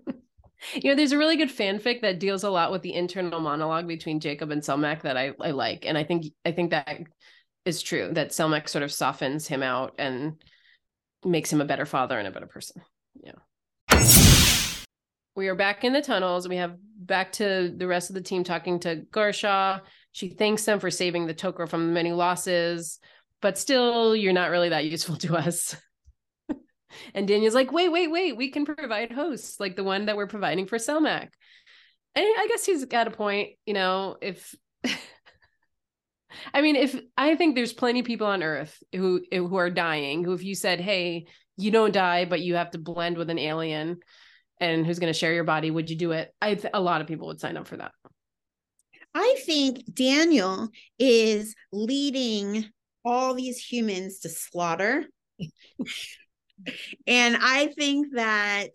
you know, there's a really good fanfic that deals a lot with the internal monologue between Jacob and Selmak that I, I like. And I think I think that is true, that Selmak sort of softens him out and makes him a better father and a better person. Yeah. We are back in the tunnels. We have back to the rest of the team talking to Garshaw. She thanks them for saving the Tok'ra from many losses, but still, you're not really that useful to us. And Daniel's like, wait, wait, wait, we can provide hosts like the one that we're providing for Selmak. And I guess he's got a point, you know, if I mean, if I think there's plenty of people on earth who eh, who are dying, who if you said, "Hey, you don't die, but you have to blend with an alien and who's going to share your body, would you do it?" I th- a lot of people would sign up for that. I think Daniel is leading all these humans to slaughter and I think that,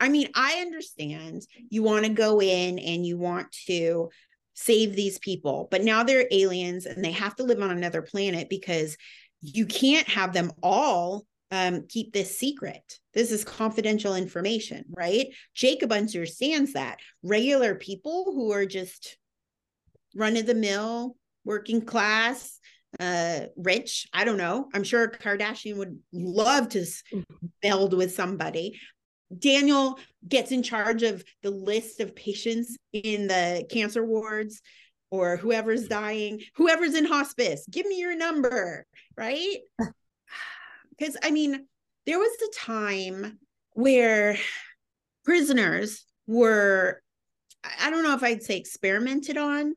I mean, I understand you want to go in and you want to save these people, but now they're aliens and they have to live on another planet because you can't have them all um, keep this secret. This is confidential information, right? Jacob understands that. Regular people who are just run of the mill, working class, uh rich. I don't know. I'm sure kardashian would love to build with somebody. Daniel gets in charge of the list of patients in the cancer wards or whoever's dying. Whoever's in hospice give me your number right? Because i mean there was a time where prisoners were i don't know if i'd say experimented on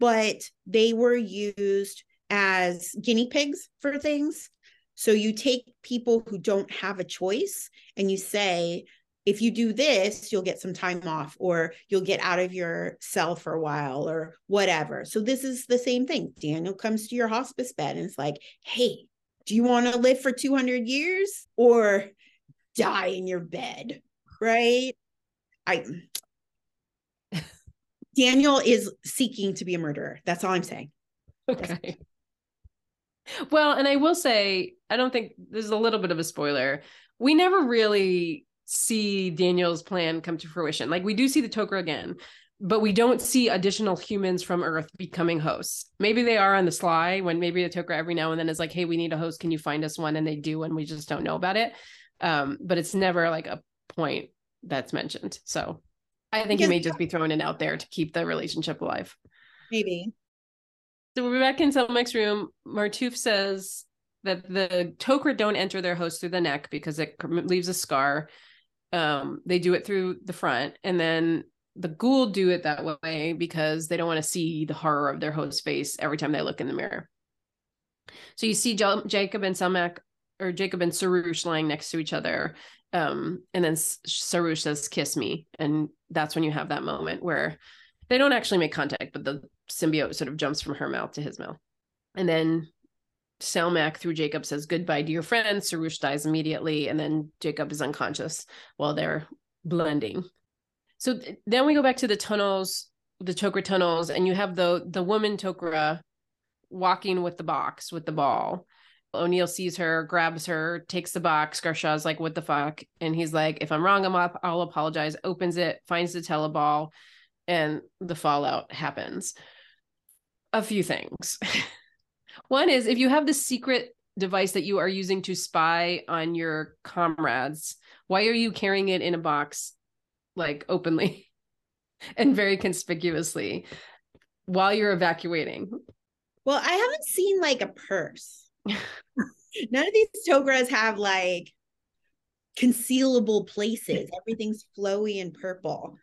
but they were used as guinea pigs for things. So you take people who don't have a choice and you say, if you do this, you'll get some time off or you'll get out of your cell for a while or whatever. So this is the same thing. Daniel comes to your hospice bed and it's like, hey, do you want to live for 200 years or die in your bed? Right? I Daniel is seeking to be a murderer. That's all I'm saying. Okay. Well, and I will say, I don't think there's a little bit of a spoiler. We never really see Daniel's plan come to fruition. Like we do see the Tok'ra again, but we don't see additional humans from Earth becoming hosts. Maybe they are on the sly when maybe the Tok'ra every now and then is like, "Hey, we need a host. Can you find us one?" And they do, and we just don't know about it. Um, but it's never like a point that's mentioned. So I think he may just be throwing it out there to keep the relationship alive. Maybe. So we're back in Selmak's room. Martouf says that the Tok'ra don't enter their host through the neck because it leaves a scar. Um, they do it through the front, and then the Goa'uld do it that way because they don't want to see the horror of their host's face every time they look in the mirror. So you see J- Jacob and Selmak, or Jacob and Saroosh lying next to each other. Um, and then Saroosh says, "Kiss me," and that's when you have that moment where they don't actually make contact, but the symbiote sort of jumps from her mouth to his mouth. And then Selmak through Jacob says goodbye to your friend. Saroosh dies immediately, and then Jacob is unconscious while they're blending. So th- then we go back to the tunnels, the Tok'ra tunnels, and you have the the woman Tok'ra walking with the box with the ball. O'Neill sees her, grabs her, takes the box. Garshaw's like, "What the fuck?" And he's like, "If I'm wrong, I'm up. I'll apologize." Opens it, finds the teleball, and the fallout happens. A few things. One is if you have the secret device that you are using to spy on your comrades, why are you carrying it in a box like openly and very conspicuously while you're evacuating? Well, I haven't seen like a purse. None of these Tok'ras have like concealable places. Everything's flowy and purple.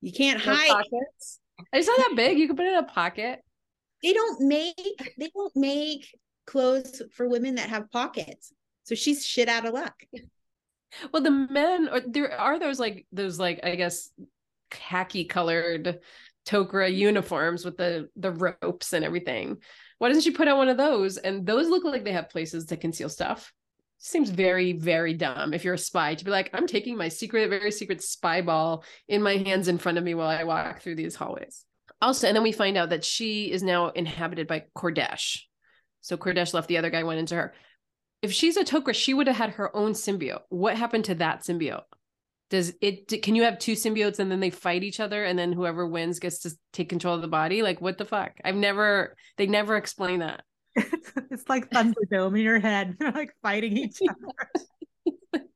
You can't No hide. pockets. It's not that big. You can put it in a pocket. They don't make they don't make clothes for women that have pockets. So she's shit out of luck. Well, the men or there are those like those like I guess khaki colored Tok'ra uniforms with the the ropes and everything. Why doesn't she put on one of those? And those look like they have places to conceal stuff. Seems very very dumb if you're a spy to be like I'm taking my secret very secret spy ball in my hands in front of me while I walk through these hallways. Also, and then we find out that she is now inhabited by Cordesh. So Cordesh left the other guy went into her if she's a Tok'ra, she would have had her own symbiote. What happened to that symbiote? Does it can you have two symbiotes and then they fight each other and then whoever wins gets to take control of the body? Like what the fuck? I've never they never explain that. it's like Thunderdome in your head. They're like fighting each other. I don't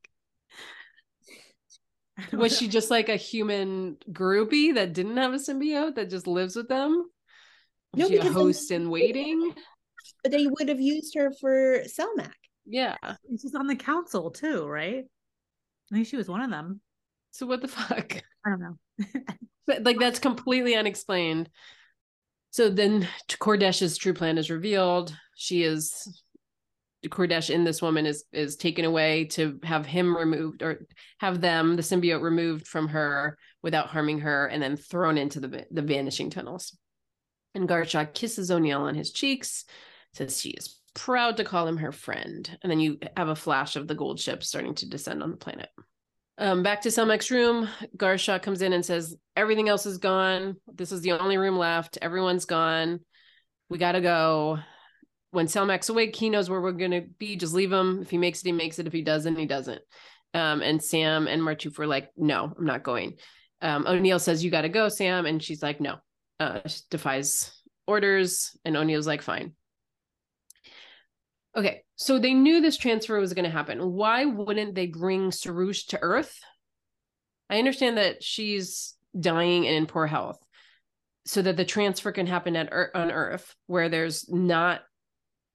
Was know. she just like a human groupie that didn't have a symbiote that just lives with them? Was No, she a because then- host in waiting? But they would have used her for Selmak. Yeah. And She's on the council too, right? I think she was one of them. So what the fuck? I don't know. But, like that's completely unexplained. So then Cordesh's true plan is revealed. She is Cordesh in this woman is is taken away to have him removed or have them the symbiote removed from her without harming her and then thrown into the the vanishing tunnels. And Garshaw kisses O'Neill on his cheeks, says she is proud to call him her friend. And then you have a flash of the Goa'uld ship starting to descend on the planet. Um, back to Selmak's room, Garshaw comes in and says, Everything else is gone. This is the only room left. Everyone's gone. We got to go. When Selmak's awake, he knows where we're to be. Just leave him. If he makes it, he makes it. If he doesn't, he doesn't. Um, and Sam and Martouf were like, No, I'm not going. Um, O'Neill says, You got to go, Sam. And she's like, No. Uh, defies orders. And O'Neill's like, Fine. Okay, so they knew this transfer was going to happen. Why wouldn't they bring Saroosh to Earth? I understand that she's dying and in poor health, so that the transfer can happen at on Earth, where there's not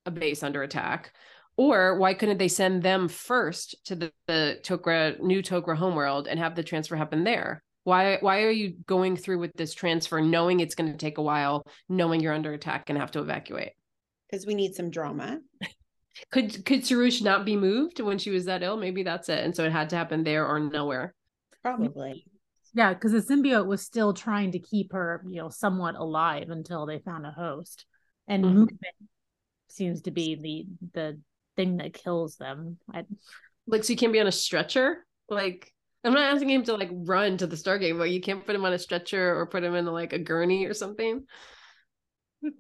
a base under attack. Or why couldn't they send them first to the, the Tok'ra new Tok'ra homeworld and have the transfer happen there? Why why are you going through with this transfer, knowing it's going to take a while, knowing you're under attack and have to evacuate? Because we need some drama. Could could Saroosh not be moved when she was that ill? Maybe that's it. And so it had to happen there or nowhere. Probably. Yeah, because the symbiote was still trying to keep her, you know, somewhat alive until they found a host. And Mhm. movement seems to be the the thing that kills them. I, Like so you can't be on a stretcher. Like I'm not asking him to like run to the Stargate, but you can't put him on a stretcher or put him in like a gurney or something.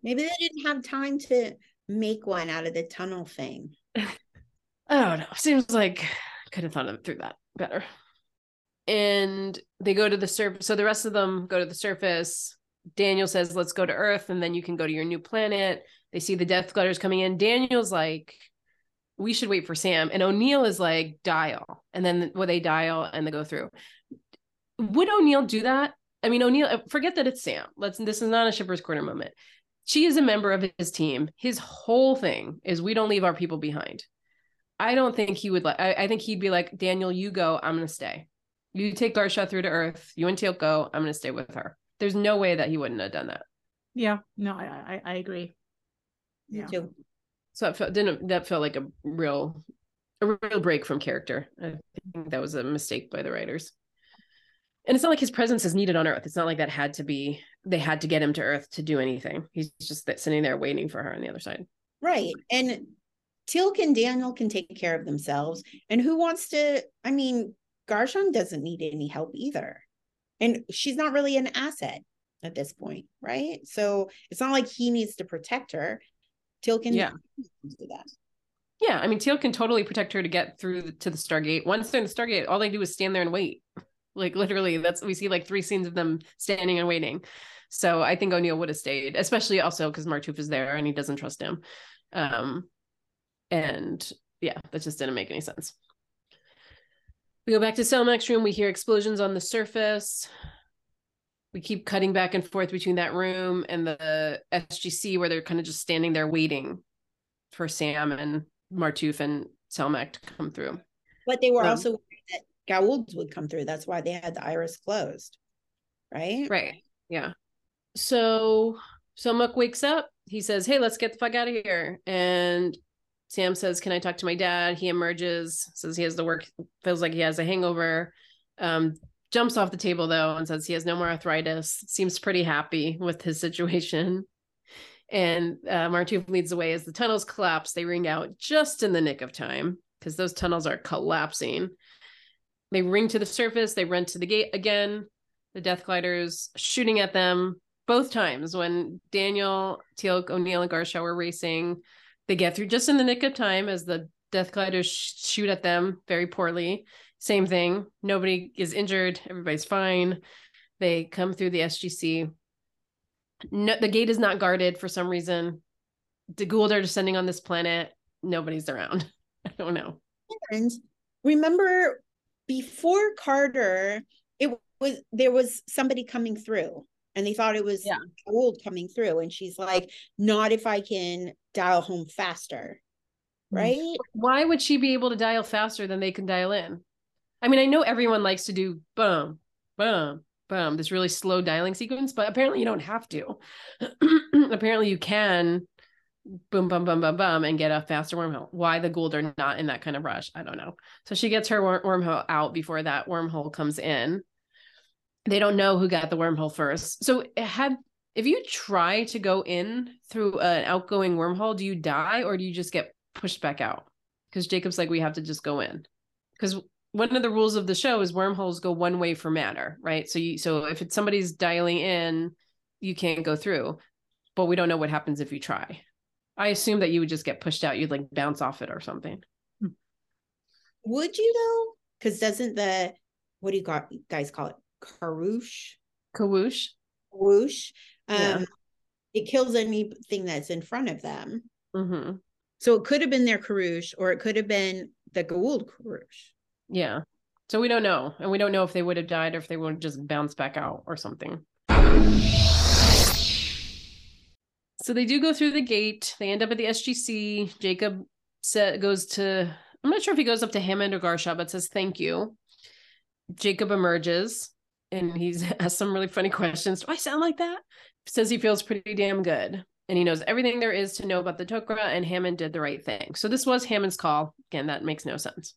Maybe they didn't have time to make one out of the tunnel thing. I don't know. Seems like could have thought of it through that better. And they go to the surface. So the rest of them go to the surface. Daniel says, "Let's go to Earth, and then you can go to your new planet." They see the Death Gliders coming in. Daniel's like, "We should wait for Sam," and O'Neill is like, "Dial," and then well, they dial and they go through. Would O'Neill do that? I mean, O'Neill. Uh, forget that it's Sam. Let's. This is not a shipper's corner moment. She is a member of his team. His whole thing is we don't leave our people behind. I don't think he would like. I, I think he'd be like, Daniel, you go. I'm gonna stay. You take Garshaw through to Earth. You and Teal'c go. I'm gonna stay with her. There's no way that he wouldn't have done that. yeah, no, I, I I agree. Me Yeah. too. So it felt, didn't that felt like a real, a real break from character. I think that was a mistake by the writers. And it's not like his presence is needed on Earth. It's not like that had to be. They had to get him to Earth to do anything. He's just that sitting there waiting for her on the other side. Right. And Teal'c and Daniel can take care of themselves. And who wants to? I mean, Garshon doesn't need any help either. And she's not really an asset at this point, right? So it's not like he needs to protect her. Teal'c can Yeah. do that. Yeah, I mean, Teal'c can totally protect her to get through the, to the Stargate. Once they're in the Stargate, all they do is stand there and wait. Like literally, that's we see like three scenes of them standing and waiting. So I think O'Neill would have stayed, especially also because Martouf is there and he doesn't trust him. Um, and yeah, that just didn't make any sense. We go back to Selmak's room. We hear explosions on the surface. We keep cutting back and forth between that room and the SGC where they're kind of just standing there waiting for Sam and Martouf and Selmak to come through. But they were Um, also worried that Goa'uld would come through. That's why they had the iris closed. Right? Right. Yeah. So Selmak wakes up. He says, Hey, let's get the fuck out of here. And Sam says, Can I talk to my dad? He emerges, says he has the work, feels like he has a hangover. Um, jumps off the table though and says he has no more arthritis. Seems pretty happy with his situation. And uh, Martouf leads the way as the tunnels collapse. They ring out just in the nick of time because those tunnels are collapsing. They ring to the surface. They run to the gate again. The Death Gliders shooting at them both times when Daniel, Teal'c, O'Neill, and Garshaw were racing. They get through just in the nick of time as the Death Gliders sh- shoot at them very poorly. Same thing. Nobody is injured. Everybody's fine. They come through the SGC. No, the gate is not guarded for some reason. The Goa'uld are descending on this planet. Nobody's around. I don't know. And remember before Carter, it was there was somebody coming through and they thought it was Yeah. Goa'uld coming through. And she's like, not if I can dial home faster. Mm. Right? Why would she be able to dial faster than they can dial in? I mean, I know everyone likes to do boom, boom, boom, this really slow dialing sequence, but apparently you don't have to. apparently you can boom, boom, boom, boom, boom, and get a faster wormhole. Why the Goa'uld are not in that kind of rush, I don't know. So she gets her wor- wormhole out before that wormhole comes in. They don't know who got the wormhole first. So had if you try to go in through an outgoing wormhole, do you die or do you just get pushed back out? Because Jacob's like, we have to just go in. Because one of the rules of the show is wormholes go one way for matter, right? So you so if it's somebody's dialing in, you can't go through. But we don't know what happens if you try. I assume that you would just get pushed out. You'd like bounce off it or something. Would you though? Because doesn't the what do you got guys call it? Karush? Kawoosh. Whoosh. Um Yeah. it kills anything that's in front of them. hmm So it could have been their Karush or it could have been the Goa'uld Karush. Yeah. So we don't know. And we don't know if they would have died or if they would have just bounce back out or something. So they do go through the gate. They end up at the SGC. Jacob sa- goes to, I'm not sure if he goes up to Hammond or Garshaw, but says thank you. Jacob emerges and he's asked some really funny questions. Do I sound like that? Says he feels pretty damn good. And he knows everything there is to know about the Tok'ra, and Hammond did the right thing. So this was Hammond's call. Again, that makes no sense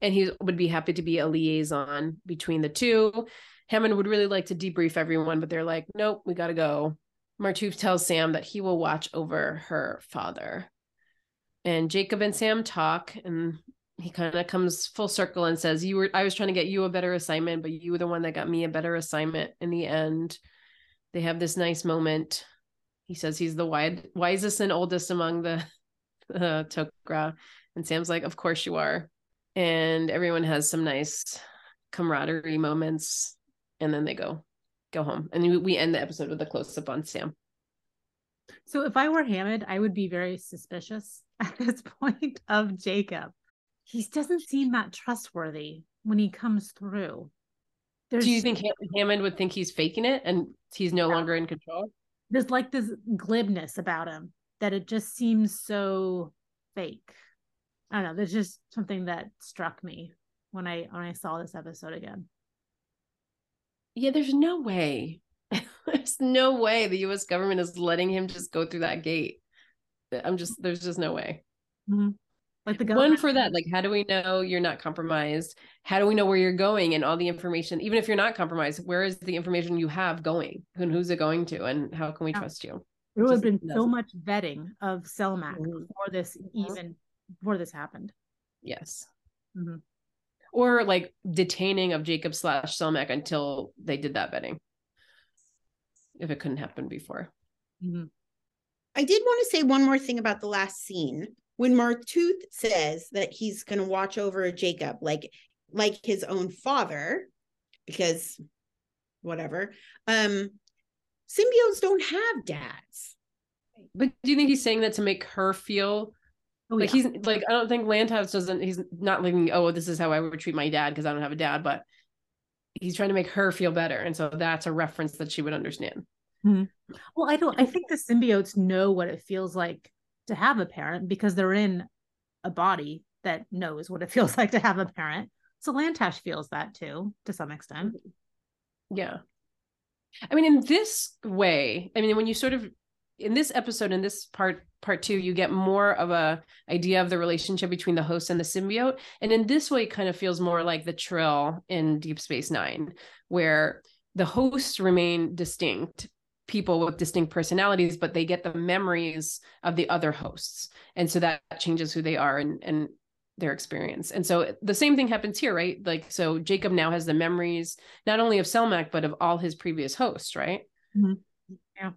and he would be happy to be a liaison between the two. Hammond would really like to debrief everyone, but they're like, nope, we got to go. Martouf tells Sam that he will watch over her father. And Jacob and Sam talk, and he kind of comes full circle and says, "You were I was trying to get you a better assignment, but you were the one that got me a better assignment in the end." They have this nice moment. He says he's the wide, wisest and oldest among the uh, Tok'ra, and Sam's like, "Of course you are." And everyone has some nice camaraderie moments and then they go go home and we- end the episode with a close-up on sam So if I were Hammond, I would be very suspicious at this point of Jacob. He doesn't seem that trustworthy when he comes through. There's, do you think Ham- hammond would think he's faking it and he's no Yeah. longer in control there's like this glibness about him that it just seems so fake? I don't know. There's just something that struck me when I when I saw this episode again. yeah there's no way. There's no way the us government is letting him just go through that gate. I'm just there's just no way. Like the one for that like how do we know you're not compromised? How do we know where you're going and all the information? Even if you're not compromised where is the information you have going? And who's it going to? And how can we Yeah. trust you? There would have been so doesn't- much vetting of Selmak Mhm. before this even before this happened. yes Mhm. or like detaining of jacob slash selmak until they did that betting, if it couldn't happen before Mhm. I did want to say one more thing about the last scene when Martouf says that he's going to watch over Jacob like like his own father, because whatever, um, symbiotes don't have dads. But do you think he's saying that to make her feel Oh, like yeah. he's like I don't think Lantash doesn't he's not thinking, oh, this is how I would treat my dad because I don't have a dad, but he's trying to make her feel better. And so that's a reference that she would understand. Mm-hmm. Well, I don't. I think the symbiotes know what it feels like to have a parent because they're in a body that knows what it feels like to have a parent. So Lantash feels that too, to some extent. Yeah. I mean, in this way, I mean, when you sort of in this episode, in this part, part two, you get more of a idea of the relationship between the host and the symbiote. And in this way, kind of feels more like the trill in Deep Space Nine, where the hosts remain distinct people with distinct personalities, but they get the memories of the other hosts. And so that changes who they are and, and their experience. And so the same thing happens here, right? Like, so Jacob now has the memories, not only of Selmak, but of all his previous hosts, right? Mhm. Yeah.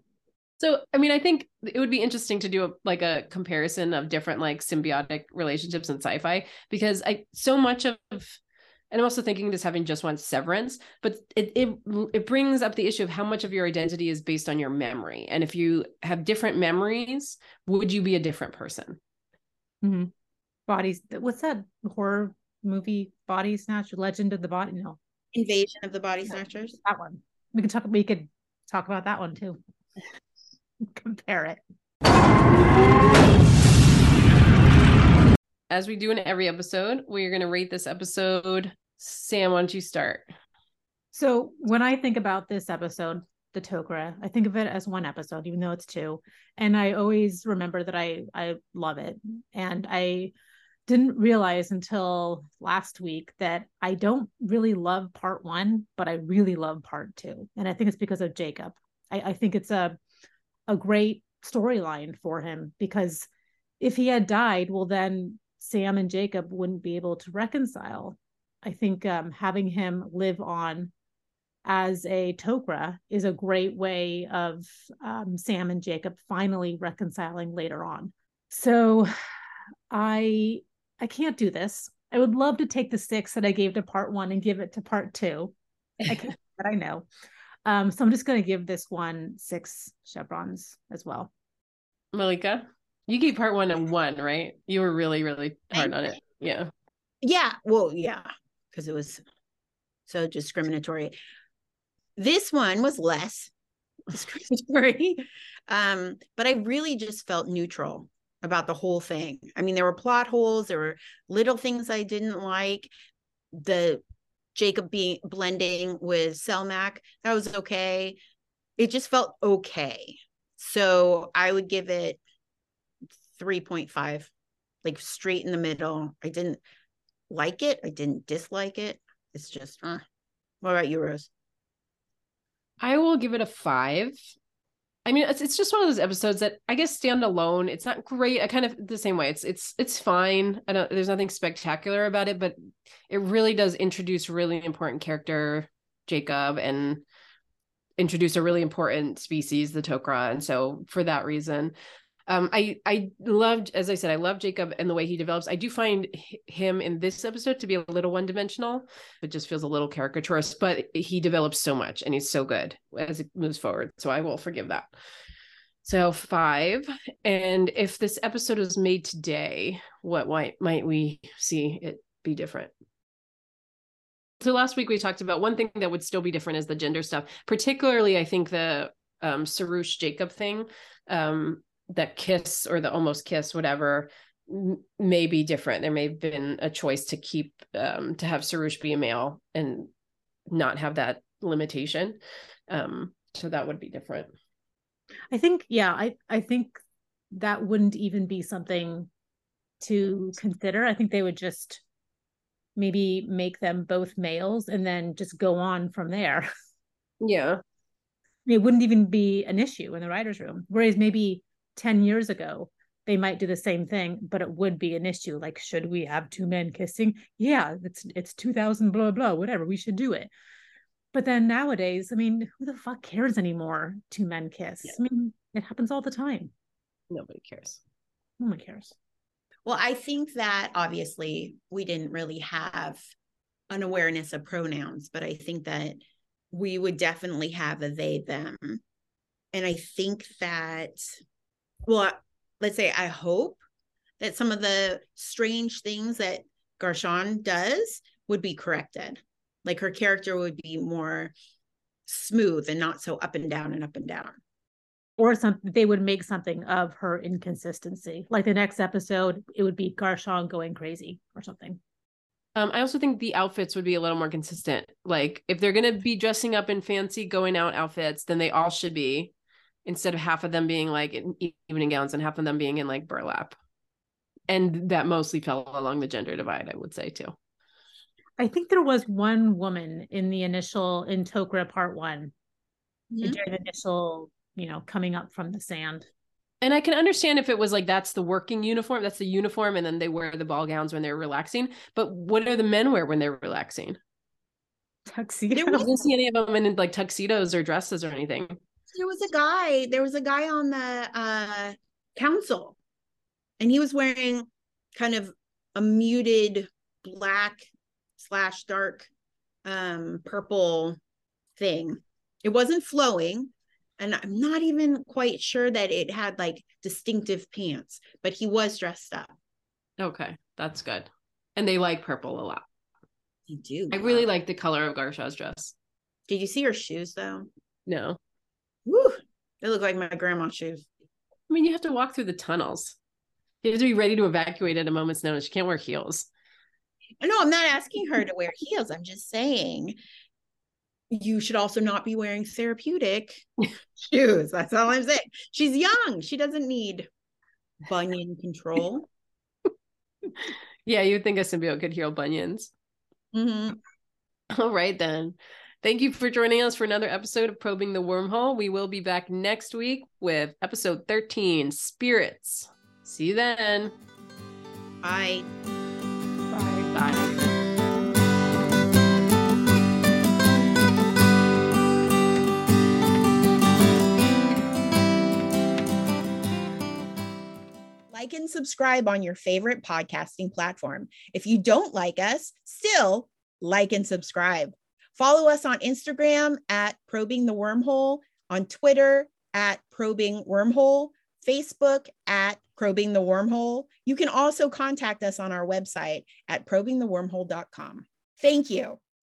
So, I mean, I think it would be interesting to do a, like a comparison of different like symbiotic relationships in sci-fi because I so much of and I'm also thinking this having just one severance, but it, it it brings up the issue of how much of your identity is based on your memory. And if you have different memories, would you be a different person? Mhm. Bodies. What's that horror movie? Body Snatch. Legend of the Body. No, Invasion of the Body Snatchers. that one. We can talk. We could talk about that one too. Compare it. As we do in every episode, we're going to rate this episode. Sam, why don't you start? So when I think about this episode, the Tok'ra, I think of it as one episode, even though it's two. And I always remember that I I love it. And I didn't realize until last week that I don't really love part one, but I really love part two. And I think it's because of Jacob. I, I think it's a a great storyline for him because if he had died, well then Sam and Jacob wouldn't be able to reconcile. I think um, having him live on as a Tok'ra is a great way of um, Sam and Jacob finally reconciling later on. So I I can't do this. I would love to take the six that I gave to part one and give it to part two. I can't, but I know. Um, so I'm just going to give this one six chevrons as well. Malika, you gave part one a one, right? You were really, really hard on it. Yeah. Yeah. Well, yeah, because it was so discriminatory. This one was less discriminatory. um, but I really just felt neutral about the whole thing. I mean, there were plot holes, there were little things I didn't like. The Jacob being blending with Selmak, that was okay. It just felt okay. So I would give it 3.5, like straight in the middle. I didn't like it. I didn't dislike it. It's just, uh. what about you, Rose? I will give it a five. I mean, it's, it's just one of those episodes that I guess stand alone. It's not great. I kind of the same way. It's it's it's fine. I don't. There's nothing spectacular about it, but it really does introduce really important character, Jacob, and introduce a really important species, the Tok'ra. And so for that reason, um, I I loved, as I said, I love Jacob and the way he develops. I do find him in this episode to be a little one dimensional. It just feels a little caricaturist, but he develops so much and he's so good as it moves forward. So I will forgive that. So five. And if this episode was made today, what might might we see it be different? So last week we talked about one thing that would still be different is the gender stuff. Particularly, I think the um Saroosh Jacob thing. Um, that kiss or the almost kiss whatever m- may be different there may have been a choice to keep um to have Saroosh be a male and not have that limitation um so that would be different I think, yeah, I, I think that wouldn't even be something to consider. I think they would just maybe make them both males and then just go on from there. yeah it wouldn't even be an issue in the writer's room. Whereas maybe 10 years ago, they might do the same thing, but it would be an issue. Like, should we have two men kissing? Yeah, it's it's 2000, blah, blah, whatever. We should do it. But then nowadays, I mean, who the fuck cares anymore? Two men kiss. Yeah. I mean, it happens all the time. nobody cares No one cares. Well, I think that obviously we didn't really have an awareness of pronouns, but I think that we would definitely have a they, them. And I think that, well, let's say I hope that some of the strange things that Garchon does would be corrected. Like her character would be more smooth and not so up and down and up and down or something they would make something of her inconsistency like the next episode it would be garchon going crazy or something um, I also think the outfits would be a little more consistent. Like if they're gonna be dressing up in fancy going out outfits, then they all should be, instead of half of them being like in evening gowns and half of them being in like burlap. And that mostly fell along the gender divide, I would say too. I think there was one woman in the initial in Tok'ra part one Mhm. during the initial, you know, coming up from the sand. And I can understand if it was like that's the working uniform, that's the uniform, and then they wear the ball gowns when they're relaxing. But what do the men wear when they're relaxing? Tuxedos. I didn't see any of them in like tuxedos or dresses or anything. There was a guy there was a guy on the uh council and he was wearing kind of a muted black slash dark um purple thing it wasn't flowing and i'm not even quite sure that it had like distinctive pants but he was dressed up Okay, that's good. And they like purple a lot. you do I really like the color of Garshaw's dress. did you see her shoes though No, Woo, they look like my grandma's shoes I mean you have to walk through the tunnels. You have to be ready to evacuate at a moment's notice. You can't wear heels. No, I'm not asking her to wear heels. I'm just saying you should also not be wearing therapeutic shoes. That's all I'm saying. She's young. She doesn't need bunion control. Yeah, you'd think a symbiote could heal bunions. Mhm. All right, then. Thank you for joining us for another episode of Probing the Wormhole. We will be back next week with episode 13 Spirits. See you then. I Bye. Bye. like and subscribe on your favorite podcasting platform. If you don't like us, still like and subscribe. Follow us on Instagram at Probing the Wormhole, on Twitter at Probing Wormhole, Facebook at Probing the Wormhole. You can also contact us on our website at probingthewormhole.com. Thank you.